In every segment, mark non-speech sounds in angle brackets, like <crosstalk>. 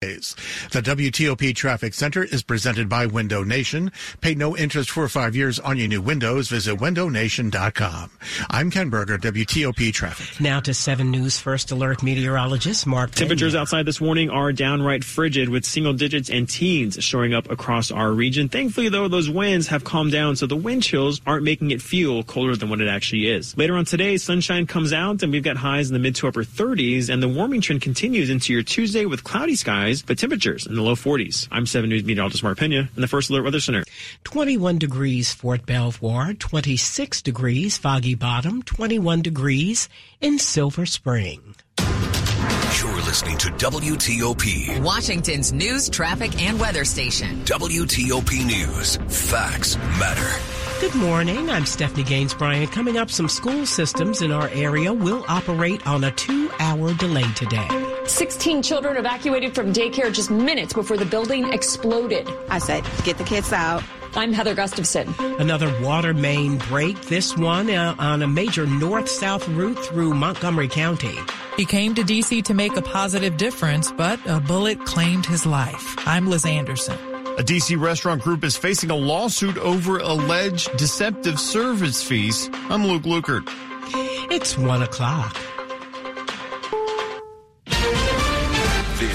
The WTOP Traffic Center is presented by Window Nation. Pay no interest for five years on your new windows. Visit windownation.com. I'm Ken Berger, WTOP Traffic. Now to 7 News First Alert meteorologist Mark. Temperatures outside this morning are downright frigid with single digits and teens showing up across our region. Thankfully, though, those winds have calmed down, so the wind chills aren't making it feel colder than what it actually is. Later on today, sunshine comes out and we've got highs in the mid to upper 30s, and the warming trend continues into your Tuesday with cloudy skies but temperatures in the low 40s. I'm 7 News meteorologist Mark Pena in the First Alert Weather Center. 21 degrees Fort Belvoir, 26 degrees Foggy Bottom, 21 degrees in Silver Spring. You're listening to WTOP, Washington's news, traffic, and weather station. WTOP News. Facts matter. Good morning. I'm Stephanie Gaines Bryant. Coming up, some school systems in our area will operate on a two hour delay today. 16 children evacuated from daycare just minutes before the building exploded. I said, get the kids out. I'm Heather Gustafson. Another water main break, this one uh, on a major north south route through Montgomery County. He came to D.C. to make a positive difference, but a bullet claimed his life. I'm Liz Anderson. A DC restaurant group is facing a lawsuit over alleged deceptive service fees. I'm Luke Lukert. It's one o'clock.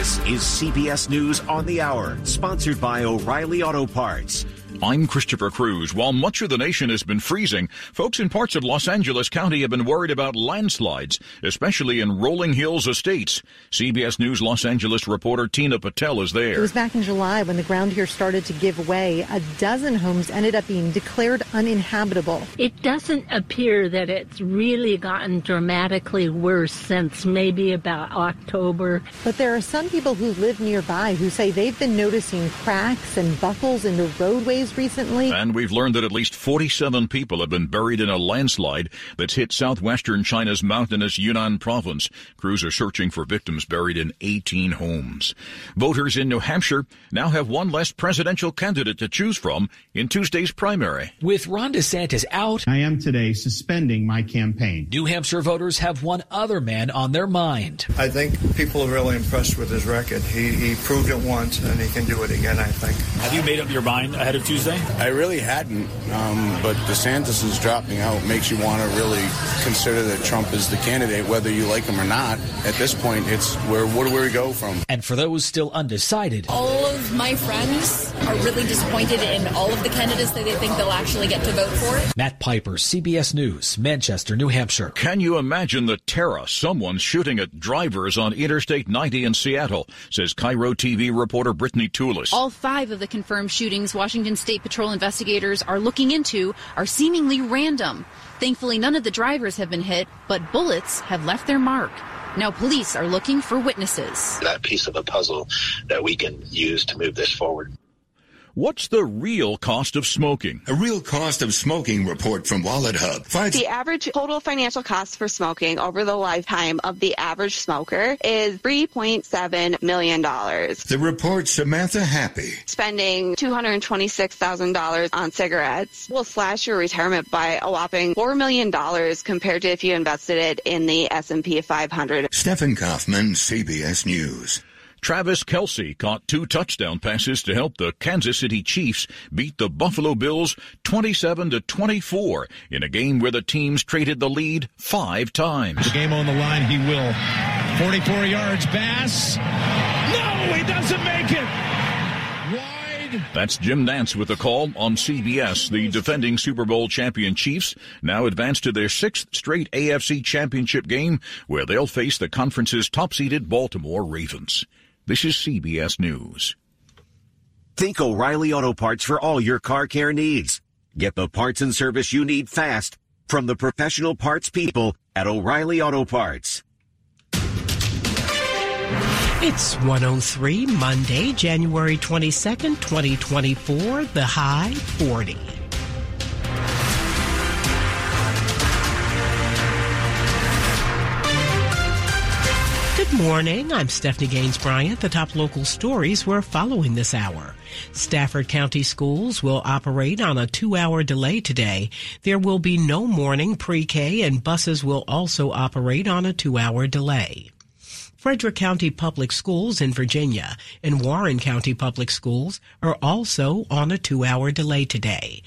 This is CBS News on the Hour, sponsored by O'Reilly Auto Parts. I'm Christopher Cruz. While much of the nation has been freezing, folks in parts of Los Angeles County have been worried about landslides, especially in Rolling Hills Estates. CBS News Los Angeles reporter Tina Patel is there. It was back in July when the ground here started to give way. A dozen homes ended up being declared uninhabitable. It doesn't appear that it's really gotten dramatically worse since maybe about October. But there are some people who live nearby who say they've been noticing cracks and buckles in the roadways recently. And we've learned that at least 47 people have been buried in a landslide that's hit southwestern China's mountainous Yunnan province. Crews are searching for victims buried in 18 homes. Voters in New Hampshire now have one less presidential candidate to choose from in Tuesday's primary. With Ron DeSantis out, I am today suspending my campaign. New Hampshire voters have one other man on their mind. I think people are really impressed with his record. He, he proved it once and he can do it again, I think. Have you made up your mind ahead of Tuesday? Tuesday? I really hadn't, um, but DeSantis is dropping out makes you want to really consider that Trump is the candidate, whether you like him or not. At this point, it's where where do we go from? And for those still undecided, all of my friends are really disappointed in all of the candidates that they think they'll actually get to vote for. Matt Piper, CBS News, Manchester, New Hampshire. Can you imagine the terror someone shooting at drivers on Interstate 90 in Seattle? Says KIRO TV reporter Brittany Toulis. All five of the confirmed shootings Washington State Patrol investigators are looking into are seemingly random. Thankfully, none of the drivers have been hit, but bullets have left their mark. Now, police are looking for witnesses. That piece of the puzzle that we can use to move this forward. What's the real cost of smoking? A real cost of smoking report from Wallet Hub. Finds the average total financial cost for smoking over the lifetime of the average smoker is $3.7 million. The report Samantha Happy. Spending $226,000 on cigarettes will slash your retirement by a whopping $4 million compared to if you invested it in the S&P 500. Stephen Kaufman, CBS News. Travis Kelce caught two touchdown passes to help the Kansas City Chiefs beat the Buffalo Bills 27 to 24 in a game where the teams traded the lead five times. The game on the line, he will. 44 yards, Bass. No, he doesn't make it. Wide. That's Jim Nantz with the call on CBS. The defending Super Bowl champion Chiefs now advance to their sixth straight AFC championship game where they'll face the conference's top-seeded Baltimore Ravens. This is CBS News. Think O'Reilly Auto Parts for all your car care needs. Get the parts and service you need fast from the professional parts people at O'Reilly Auto Parts. It's 103 Monday, January 22nd, 2024, the high 40. Good morning. I'm Stephanie Gaines Bryant. The top local stories we're following this hour. Stafford County schools will operate on a two hour delay today. There will be no morning pre-K and buses will also operate on a two hour delay. Frederick County Public Schools in Virginia and Warren County Public Schools are also on a two hour delay today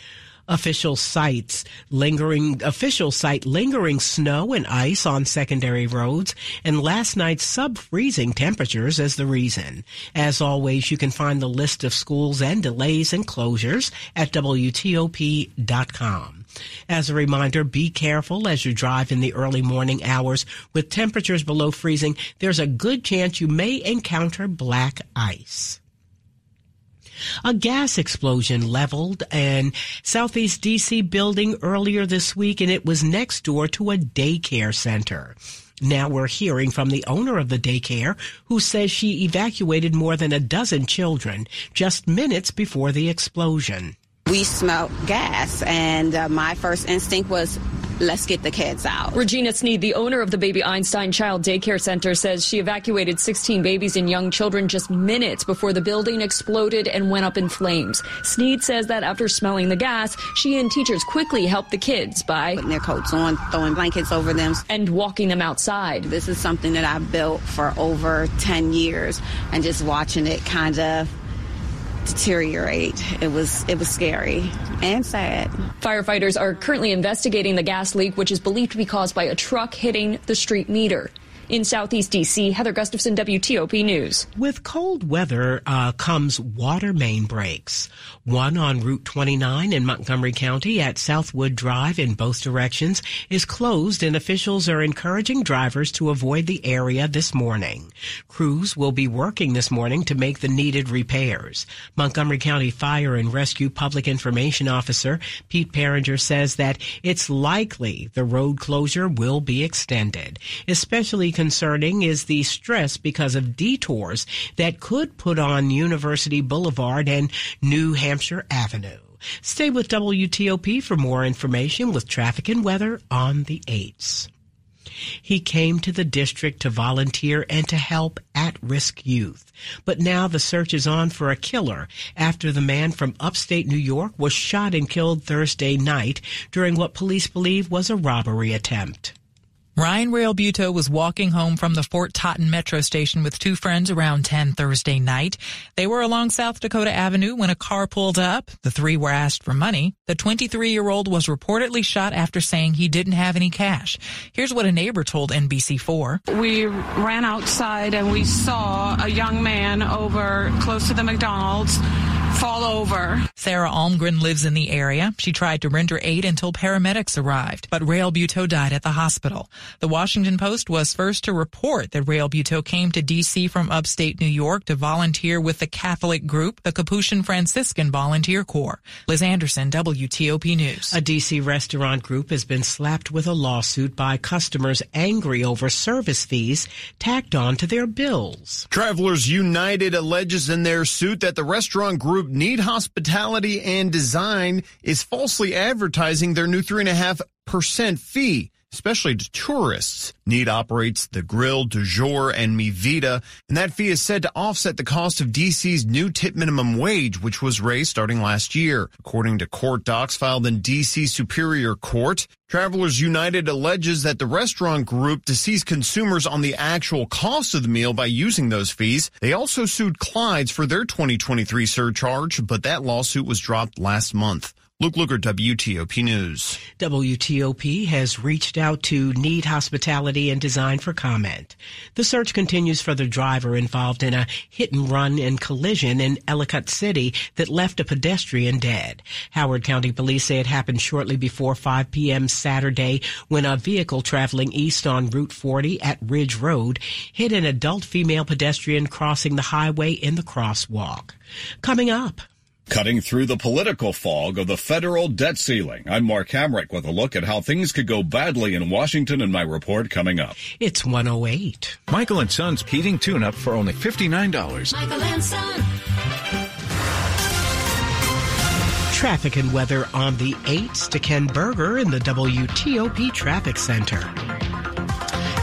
official sites lingering official cite lingering snow and ice on secondary roads and last night's sub-freezing temperatures as the reason. As always, you can find the list of schools and delays and closures at WTOP.com. As a reminder, be careful as you drive in the early morning hours. With temperatures below freezing, there's a good chance you may encounter black ice. A gas explosion leveled an Southeast DC building earlier this week and it was next door to a daycare center. Now we're hearing from the owner of the daycare who says she evacuated more than a dozen children just minutes before the explosion. We smelled gas, and uh, my first instinct was, let's get the kids out. Regina Sneed, the owner of the Baby Einstein Child Daycare Center, says she evacuated 16 babies and young children just minutes before the building exploded and went up in flames. Sneed says that after smelling the gas, she and teachers quickly helped the kids by putting their coats on, throwing blankets over them, and walking them outside. This is something that I've built for over 10 years, and just watching it kind of deteriorate. It was it was scary and sad. Firefighters are currently investigating the gas leak, which is believed to be caused by a truck hitting the street meter. In Southeast DC, Heather Gustafson, WTOP News. With cold weather uh, comes water main breaks. One on Route 29 in Montgomery County at Southwood Drive in both directions is closed and officials are encouraging drivers to avoid the area this morning. Crews will be working this morning to make the needed repairs. Montgomery County Fire and Rescue Public Information Officer Pete Piringer says that it's likely the road closure will be extended, especially concerning is the stress because of detours that could put on University Boulevard and New Hampshire Avenue. Stay with WTOP for more information with traffic and weather on the 8s. He came to the district to volunteer and to help at-risk youth. But now the search is on for a killer after the man from upstate New York was shot and killed Thursday night during what police believe was a robbery attempt. Ryan Realbuto was walking home from the Fort Totten metro station with two friends around 10 Thursday night. They were along South Dakota Avenue when a car pulled up. The three were asked for money. The 23-year-old was reportedly shot after saying he didn't have any cash. Here's what a neighbor told NBC4. We ran outside and we saw a young man over close to the McDonald's fall over. Sarah Almgren lives in the area. She tried to render aid until paramedics arrived, but Realbuto died at the hospital. The Washington Post was first to report that Realbuto came to D.C. from upstate New York to volunteer with the Catholic group, the Capuchin Franciscan Volunteer Corps. Liz Anderson, WTOP News. A D.C. restaurant group has been slapped with a lawsuit by customers angry over service fees tacked on to their bills. Travelers United alleges in their suit that the restaurant group Knead Hospitality and Design is falsely advertising their new 3.5% fee especially to tourists. Knead operates the Grill, Du Jour, and Mi Vida, and that fee is said to offset the cost of DC's new tip minimum wage, which was raised starting last year. According to court docs filed in DC Superior Court, Travelers United alleges that the restaurant group deceased consumers on the actual cost of the meal by using those fees. They also sued Clyde's for their 2023 surcharge, but that lawsuit was dropped last month. Luke Lukert, WTOP News. WTOP has reached out to Knead Hospitality and Design for comment. The search continues for the driver involved in a hit and run and collision in Ellicott City that left a pedestrian dead. Howard County Police say it happened shortly before 5 p.m. Saturday when a vehicle traveling east on Route 40 at Ridge Road hit an adult female pedestrian crossing the highway in the crosswalk. Coming up. Cutting through the political fog of the federal debt ceiling. I'm Mark Hamrick with a look at how things could go badly in Washington in my report coming up. It's 108. Michael and Son's heating tune up for only $59. Michael and Son. Traffic and weather on the 8s to Ken Berger in the WTOP Traffic Center.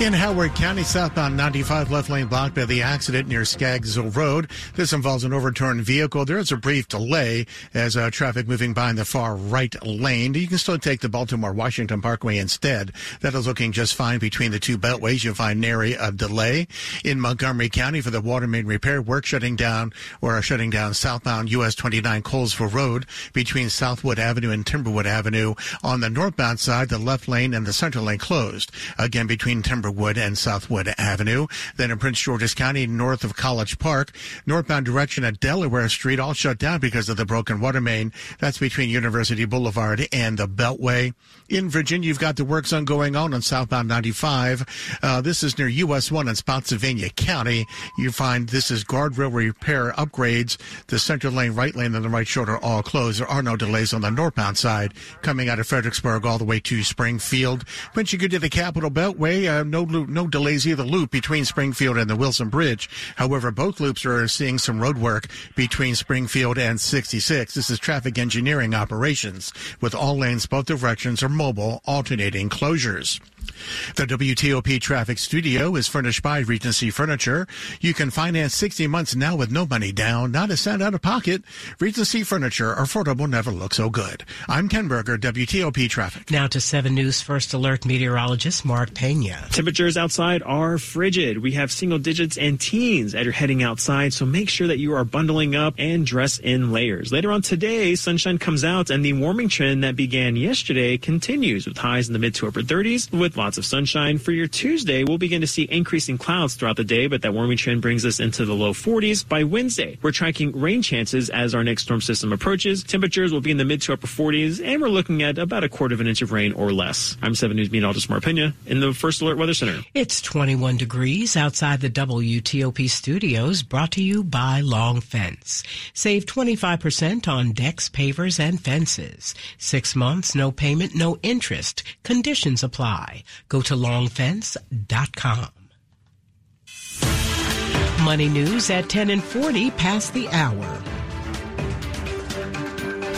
In Howard County, southbound 95 left lane blocked by the accident near Scaggsville Road. This involves an overturned vehicle. There is a brief delay as uh, traffic moving by in the far right lane. You can still take the Baltimore Washington Parkway instead. That is looking just fine between the two beltways. You'll find nary a delay. In Montgomery County for the water main repair work shutting down or shutting down southbound US 29 Colesville Road between Southwood Avenue and Timberwood Avenue. On the northbound side, the left lane and the center lane closed. Again, between Timberwood Wood and Southwood Avenue. Then in Prince George's County, north of College Park, northbound direction at Delaware Street, all shut down because of the broken water main. That's between University Boulevard and the Beltway. In Virginia, you've got the work zone going on on southbound 95. Uh, this is near US 1 in Spotsylvania County. You find this is guardrail repair upgrades. The center lane, right lane, and the right shoulder all closed. There are no delays on the northbound side coming out of Fredericksburg all the way to Springfield. Once you get to the Capitol Beltway, uh, no loop, no delays either loop between Springfield and the Wilson Bridge. However, both loops are seeing some road work between Springfield and 66. This is traffic engineering operations with all lanes both directions are mobile alternating closures. The WTOP Traffic Studio is furnished by Regency Furniture. You can finance 60 months now with no money down, not a cent out of pocket. Regency Furniture, affordable never look so good. I'm Ken Berger, WTOP Traffic. Now to 7 News First Alert meteorologist Mark Pena. Temperatures outside are frigid. We have single digits and teens as you're heading outside, so make sure that you are bundling up and dress in layers. Later on today, sunshine comes out and the warming trend that began yesterday continues with highs in the mid to upper 30s with lots of sunshine. For your Tuesday, we'll begin to see increasing clouds throughout the day, but that warming trend brings us into the low 40s. By Wednesday, we're tracking rain chances as our next storm system approaches. Temperatures will be in the mid to upper 40s, and we're looking at about a quarter of an inch of rain or less. I'm 7 News meteorologist Mark Pena in the First Alert Weather Center. It's 21 degrees outside the WTOP studios, brought to you by Long Fence. Save 25% on decks, pavers, and fences. Six months, no payment, no interest. Conditions apply. Go to longfence.com. Money news at 10 and 40 past the hour.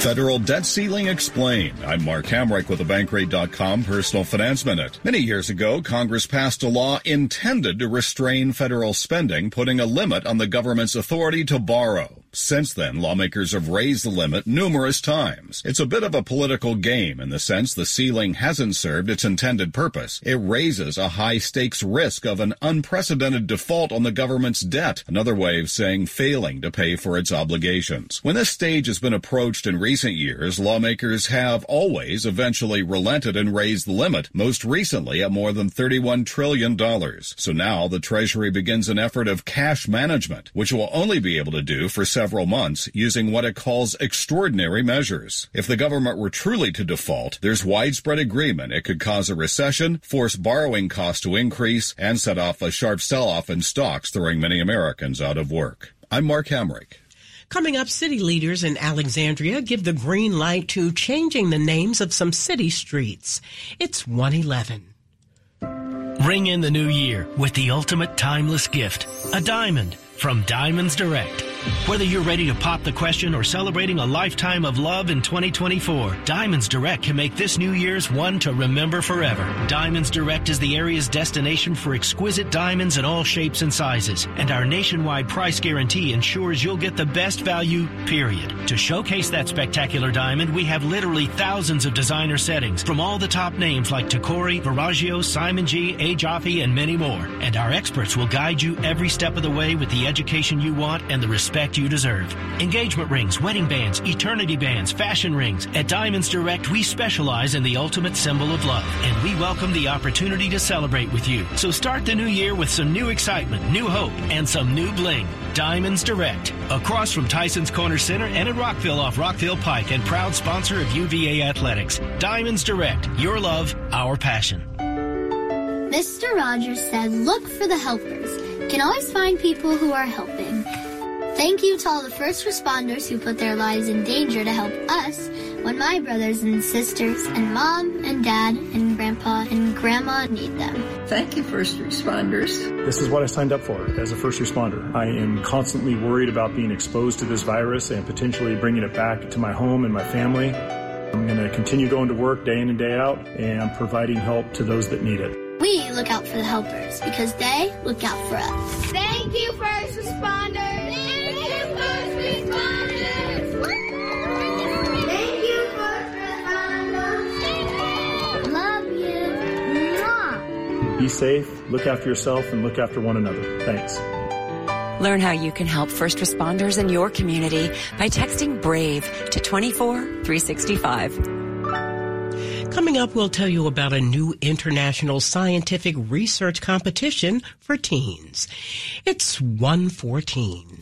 Federal debt ceiling explained. I'm Mark Hamrick with the Bankrate.com Personal Finance Minute. Many years ago, Congress passed a law intended to restrain federal spending, putting a limit on the government's authority to borrow. Since then, lawmakers have raised the limit numerous times. It's a bit of a political game in the sense the ceiling hasn't served its intended purpose. It raises a high stakes risk of an unprecedented default on the government's debt, another way of saying failing to pay for its obligations. When this stage has been approached in recent years, lawmakers have always eventually relented and raised the limit, most recently at more than $31 trillion. So now the Treasury begins an effort of cash management, which will only be able to do for several several months using what it calls extraordinary measures. If the government were truly to default, there's widespread agreement it could cause a recession, force borrowing costs to increase, and set off a sharp sell-off in stocks, throwing many Americans out of work. I'm Mark Hamrick. Coming up, city leaders in Alexandria give the green light to changing the names of some city streets. It's 111. Ring in the new year with the ultimate timeless gift, a diamond from Diamonds Direct. Whether you're ready to pop the question or celebrating a lifetime of love in 2024, Diamonds Direct can make this New Year's one to remember forever. Diamonds Direct is the area's destination for exquisite diamonds in all shapes and sizes, and our nationwide price guarantee ensures you'll get the best value, period. To showcase that spectacular diamond, we have literally thousands of designer settings from all the top names like Tacori, Verragio, Simon G, A. Jaffe, and many more. And our experts will guide you every step of the way with the education you want and the respect you deserve. Engagement rings, wedding bands, eternity bands, fashion rings. At Diamonds Direct, we specialize in the ultimate symbol of love, and we welcome the opportunity to celebrate with you. So start the new year with some new excitement, new hope, and some new bling. Diamonds Direct, across from Tyson's Corner Center and in Rockville off Rockville Pike, and proud sponsor of UVA Athletics. Diamonds Direct, your love, our passion. Mr. Rogers said, look for the helpers. Can always find people who are helping. Thank you to all the first responders who put their lives in danger to help us when my brothers and sisters and mom and dad and grandpa and grandma need them. Thank you, first responders. This is what I signed up for as a first responder. I am constantly worried about being exposed to this virus and potentially bringing it back to my home and my family. I'm going to continue going to work day in and day out and providing help to those that need it. We look out for the helpers because they look out for us. Thank you, first responders. Be safe, look after yourself, and look after one another. Thanks. Learn how you can help first responders in your community by texting BRAVE to 24365. Coming up, we'll tell you about a new international scientific research competition for teens. It's 114.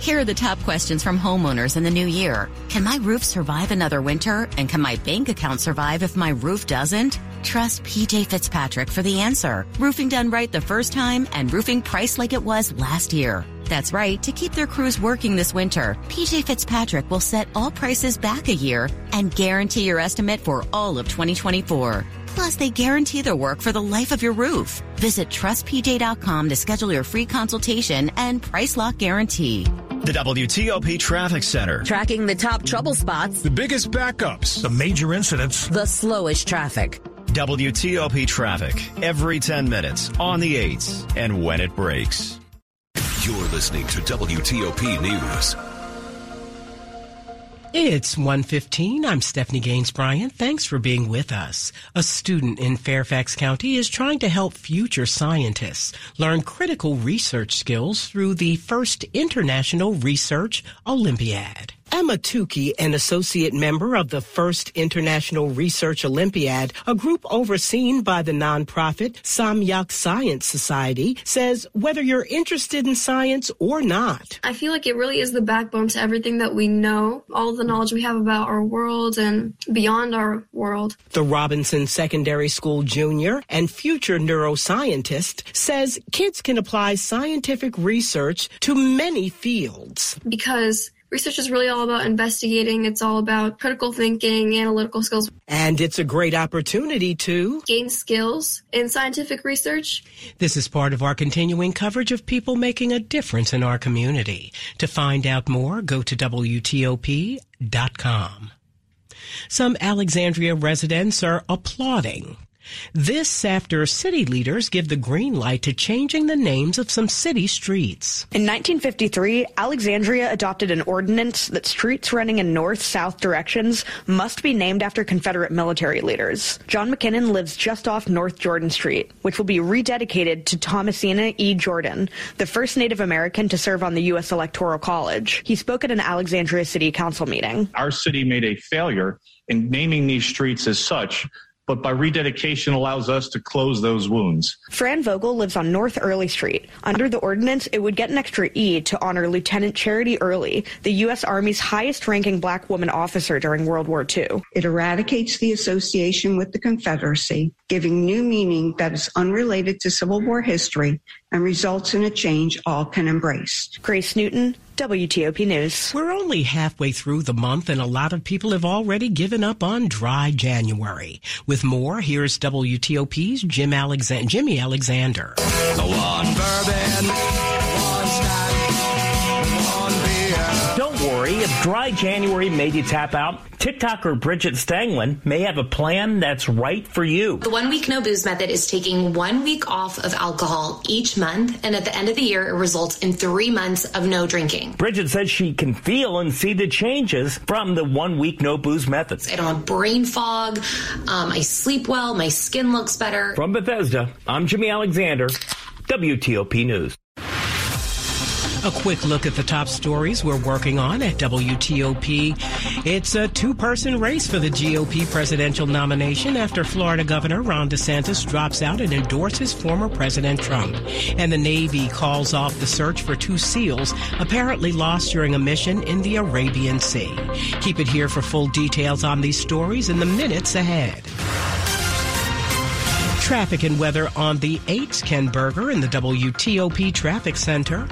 Here are the top questions from homeowners in the new year. Can my roof survive another winter? And can my bank account survive if my roof doesn't? Trust PJ Fitzpatrick for the answer. Roofing done right the first time and roofing priced like it was last year. That's right. To keep their crews working this winter, PJ Fitzpatrick will set all prices back a year and guarantee your estimate for all of 2024. Plus, they guarantee their work for the life of your roof. Visit trustpj.com to schedule your free consultation and price lock guarantee. The WTOP Traffic Center. Tracking the top trouble spots, The biggest backups. the major incidents, the slowest traffic. WTOP Traffic. Every 10 minutes, on the 8s, and when it breaks. You're listening to WTOP News. It's 115. I'm Stephanie Gaines Bryant. Thanks for being with us. A student in Fairfax County is trying to help future scientists learn critical research skills through the first International Research Olympiad. Emma Tukey, an associate member of the First International Research Olympiad, a group overseen by the nonprofit Samyak Science Society, says whether you're interested in science or not, I feel like it really is the backbone to everything that we know, all the knowledge we have about our world and beyond our world. The Robinson Secondary School junior and future neuroscientist says kids can apply scientific research to many fields. Because research is really all about investigating, it's all about critical thinking, analytical skills, And it's a great opportunity to. gain skills in scientific research. This is part of our continuing coverage of people making a difference in our community. To find out more, go to WTOP.com. Some Alexandria residents are applauding. This after city leaders give the green light to changing the names of some city streets. In 1953, Alexandria adopted an ordinance that streets running in north-south directions must be named after Confederate military leaders. John McKinnon lives just off North Jordan Street, which will be rededicated to Thomasina E. Jordan, the first Native American to serve on the U.S. Electoral College. He spoke at an Alexandria City Council meeting. our city made a failure in naming these streets as such, but by rededication allows us to close those wounds. Fran Vogel lives on North Early Street. Under the ordinance, it would get an extra E to honor Lieutenant Charity Early, the U.S. Army's highest ranking black woman officer during World War II. It eradicates the association with the Confederacy, giving new meaning that is unrelated to Civil War history and results in a change all can embrace. Grace Newton, WTOP News. We're only halfway through the month and a lot of people have already given up on dry January. With more, here's WTOP's Jim Alexander, Jimmy Alexander. Dry January made you tap out, TikToker Bridget Stanglin may have a plan that's right for you. The one week no booze method is taking one week off of alcohol each month, and at the end of the year, it results in three months of no drinking. Bridget says she can feel and see the changes from the one week no booze method. I don't have brain fog. Um, I sleep well. My skin looks better. From Bethesda, I'm Jimmy Alexander, WTOP News. A quick look at the top stories we're working on at WTOP. It's a two person race for the GOP presidential nomination after Florida Governor Ron DeSantis drops out and endorses former President Trump. And the Navy calls off the search for two SEALs apparently lost during a mission in the Arabian Sea. Keep it here for full details on these stories in the minutes ahead. Traffic and weather on the 8th. Ken Berger in the WTOP Traffic Center.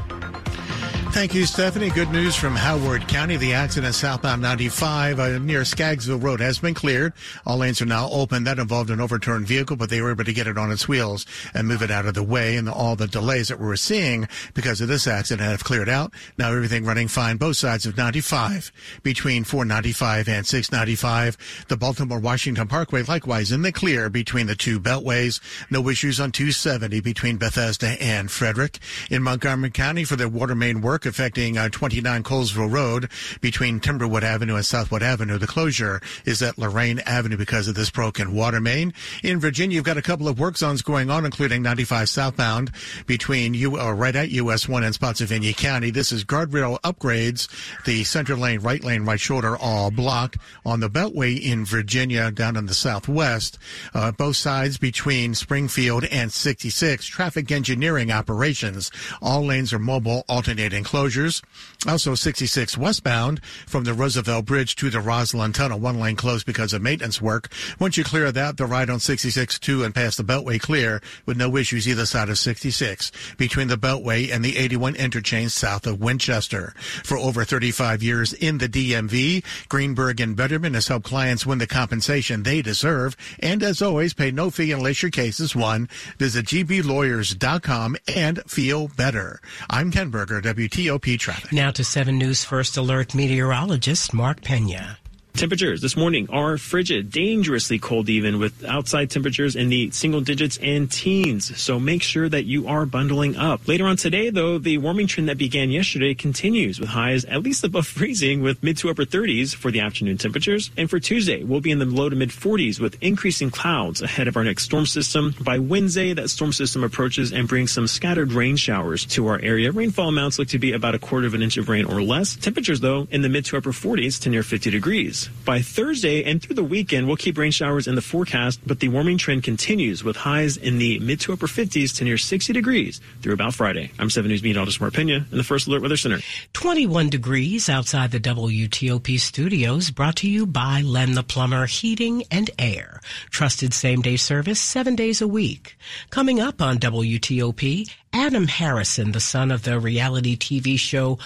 Thank you, Stephanie. Good news from Howard County. The accident southbound 95 uh, near Scaggsville Road has been cleared. All lanes are now open. That involved an overturned vehicle, but they were able to get it on its wheels and move it out of the way. And all the delays that we were seeing because of this accident have cleared out. Now everything running fine both sides of 95 between 495 and 695. The Baltimore Washington Parkway likewise in the clear between the two beltways. No issues on 270 between Bethesda and Frederick. In Montgomery County for the water main work work affecting uh, 29 Colesville Road between Timberwood Avenue and Southwood Avenue. The closure is at Lorraine Avenue because of this broken water main. In Virginia, you've got a couple of work zones going on, including 95 southbound between you uh, right at US 1 and Spotsylvania County. This is guardrail upgrades. The center lane, right lane, right shoulder all blocked on the Beltway in Virginia down in the southwest. Uh, both sides between Springfield and 66. Traffic engineering operations. All lanes are mobile, alternating closures. Also 66 westbound from the Roosevelt Bridge to the Rosslyn Tunnel. One lane closed because of maintenance work. Once you clear that, the ride on 66 2 and past the Beltway clear with no issues either side of 66 between the Beltway and the 81 interchange south of Winchester. For over 35 years in the DMV, Greenberg and Bederman has helped clients win the compensation they deserve. And as always, pay no fee unless your case is won. Visit gblawyers.com and feel better. I'm Ken Berger, WT Traffic. Now to 7 News First Alert meteorologist Mark Pena. Temperatures this morning are frigid, dangerously cold even with outside temperatures in the single digits and teens. So make sure that you are bundling up. Later on today, though, the warming trend that began yesterday continues with highs at least above <laughs> freezing with mid to upper 30s for the afternoon temperatures. And for Tuesday, we'll be in the low to mid 40s with increasing clouds ahead of our next storm system. By Wednesday, that storm system approaches and brings some scattered rain showers to our area. Rainfall amounts look to be about a quarter of an inch of rain or less. Temperatures, though, in the mid to upper 40s to near 50 degrees. By Thursday and through the weekend, we'll keep rain showers in the forecast, but the warming trend continues with highs in the mid to upper 50s to near 60 degrees through about Friday. I'm 7 News meteorologist Mark Pena in the First Alert Weather Center. 21 degrees outside the WTOP studios, brought to you by Len the Plumber Heating and Air. Trusted same day service seven days a week. Coming up on WTOP, Adam Harrison, the son of the reality TV show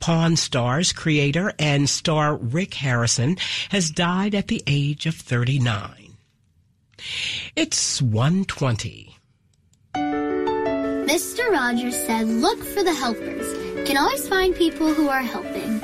Pawn Stars creator and star Rick Harrison has died at the age of 39. It's 120. Mr. Rogers said, look for the helpers. Can always find people who are helping.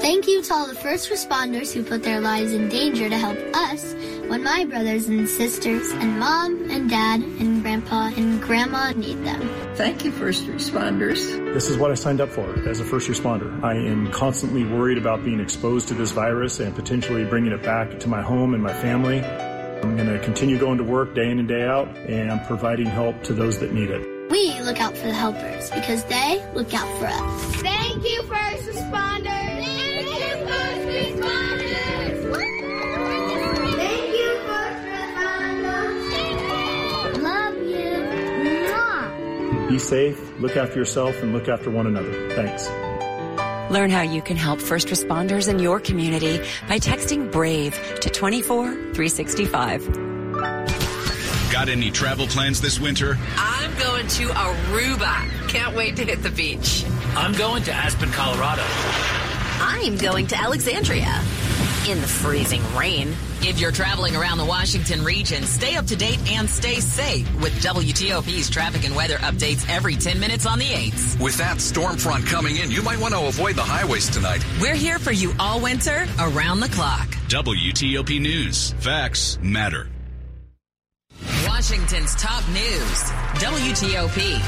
Thank you to all the first responders who put their lives in danger to help us when my brothers and sisters and mom and dad and grandpa and grandma need them. Thank you, first responders. This is what I signed up for as a first responder. I am constantly worried about being exposed to this virus and potentially bringing it back to my home and my family. I'm going to continue going to work day in and day out and providing help to those that need it. We look out for the helpers because they look out for us. Thank you, first responders. Be safe, look after yourself, and look after one another. Thanks. Learn how you can help first responders in your community by texting BRAVE to 24365. Got any travel plans this winter? I'm going to Aruba. Can't wait to hit the beach. I'm going to Aspen, Colorado. I'm going to Alexandria. In the freezing rain. If you're traveling around the Washington region, stay up to date and stay safe with WTOP's traffic and weather updates every 10 minutes on the 8s. With that storm front coming in, you might want to avoid the highways tonight. We're here for you all winter, around the clock. WTOP News. Facts matter. Washington's top news. WTOP.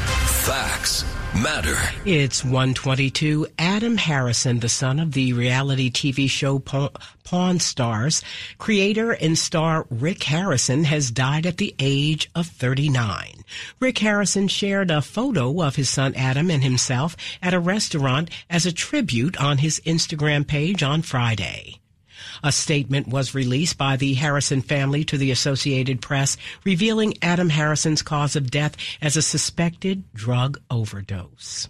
Facts matter. It's 122. Adam Harrison, the son of the reality TV show Pawn Stars, creator and star Rick Harrison has died at the age of 39. Rick Harrison shared a photo of his son Adam and himself at a restaurant as a tribute on his Instagram page on Friday. A statement was released by the Harrison family to the Associated Press revealing Adam Harrison's cause of death as a suspected drug overdose.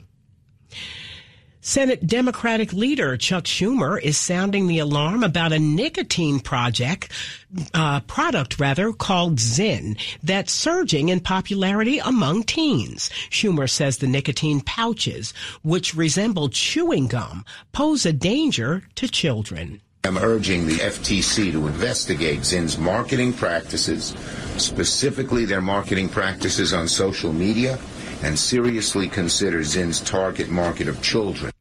Senate Democratic leader Chuck Schumer is sounding the alarm about a nicotine project, uh, product rather, called Zyn that's surging in popularity among teens. Schumer says the nicotine pouches, which resemble chewing gum, pose a danger to children. I'm urging the FTC to investigate Zyn's marketing practices, specifically their marketing practices on social media, and seriously consider Zyn's target market of children.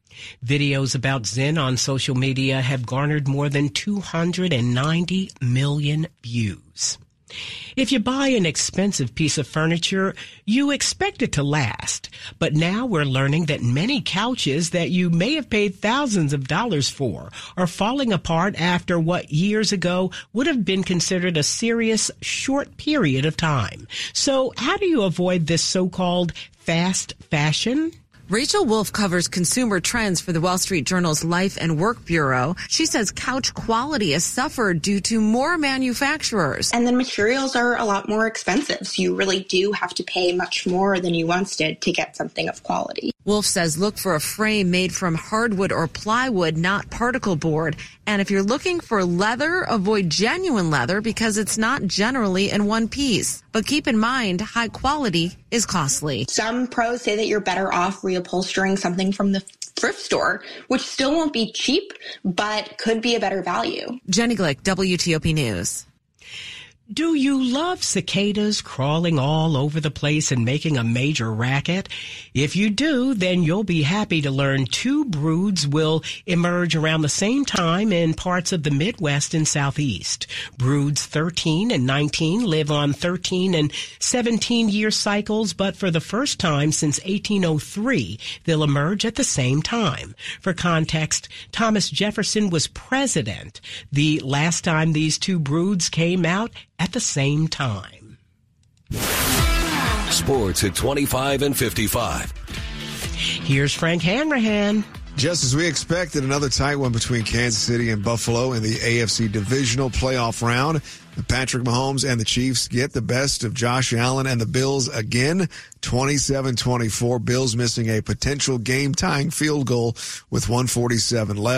Videos about Zyn on social media have garnered more than 290 million views. If you buy an expensive piece of furniture, you expect it to last. But now we're learning that many couches that you may have paid thousands of dollars for are falling apart after what years ago would have been considered a serious short period of time. So how do you avoid this so-called fast fashion? Rachel Wolfe covers consumer trends for the Wall Street Journal's Life and Work Bureau. She says couch quality has suffered due to more manufacturers. And then materials are a lot more expensive. So you really do have to pay much more than you once did to get something of quality. Wolfe says look for a frame made from hardwood or plywood, not particle board. And if you're looking for leather, avoid genuine leather because it's not generally in one piece. But keep in mind, high quality is costly. Some pros say that you're better off reupholstering something from the thrift store, which still won't be cheap, but could be a better value. Jenny Glick, WTOP News. Do you love cicadas crawling all over the place and making a major racket? If you do, then you'll be happy to learn two broods will emerge around the same time in parts of the Midwest and Southeast. Broods 13 and 19 live on 13 and 17 year cycles, but for the first time since 1803, they'll emerge at the same time. For context, Thomas Jefferson was president the last time these two broods came out at the same time. Sports at 25 and 55. Here's Frank Hanrahan. Just as we expected, another tight one between Kansas City and Buffalo in the AFC divisional playoff round. Patrick Mahomes and the Chiefs get the best of Josh Allen and the Bills again. 27-24. Bills missing a potential game tying field goal with 147 left.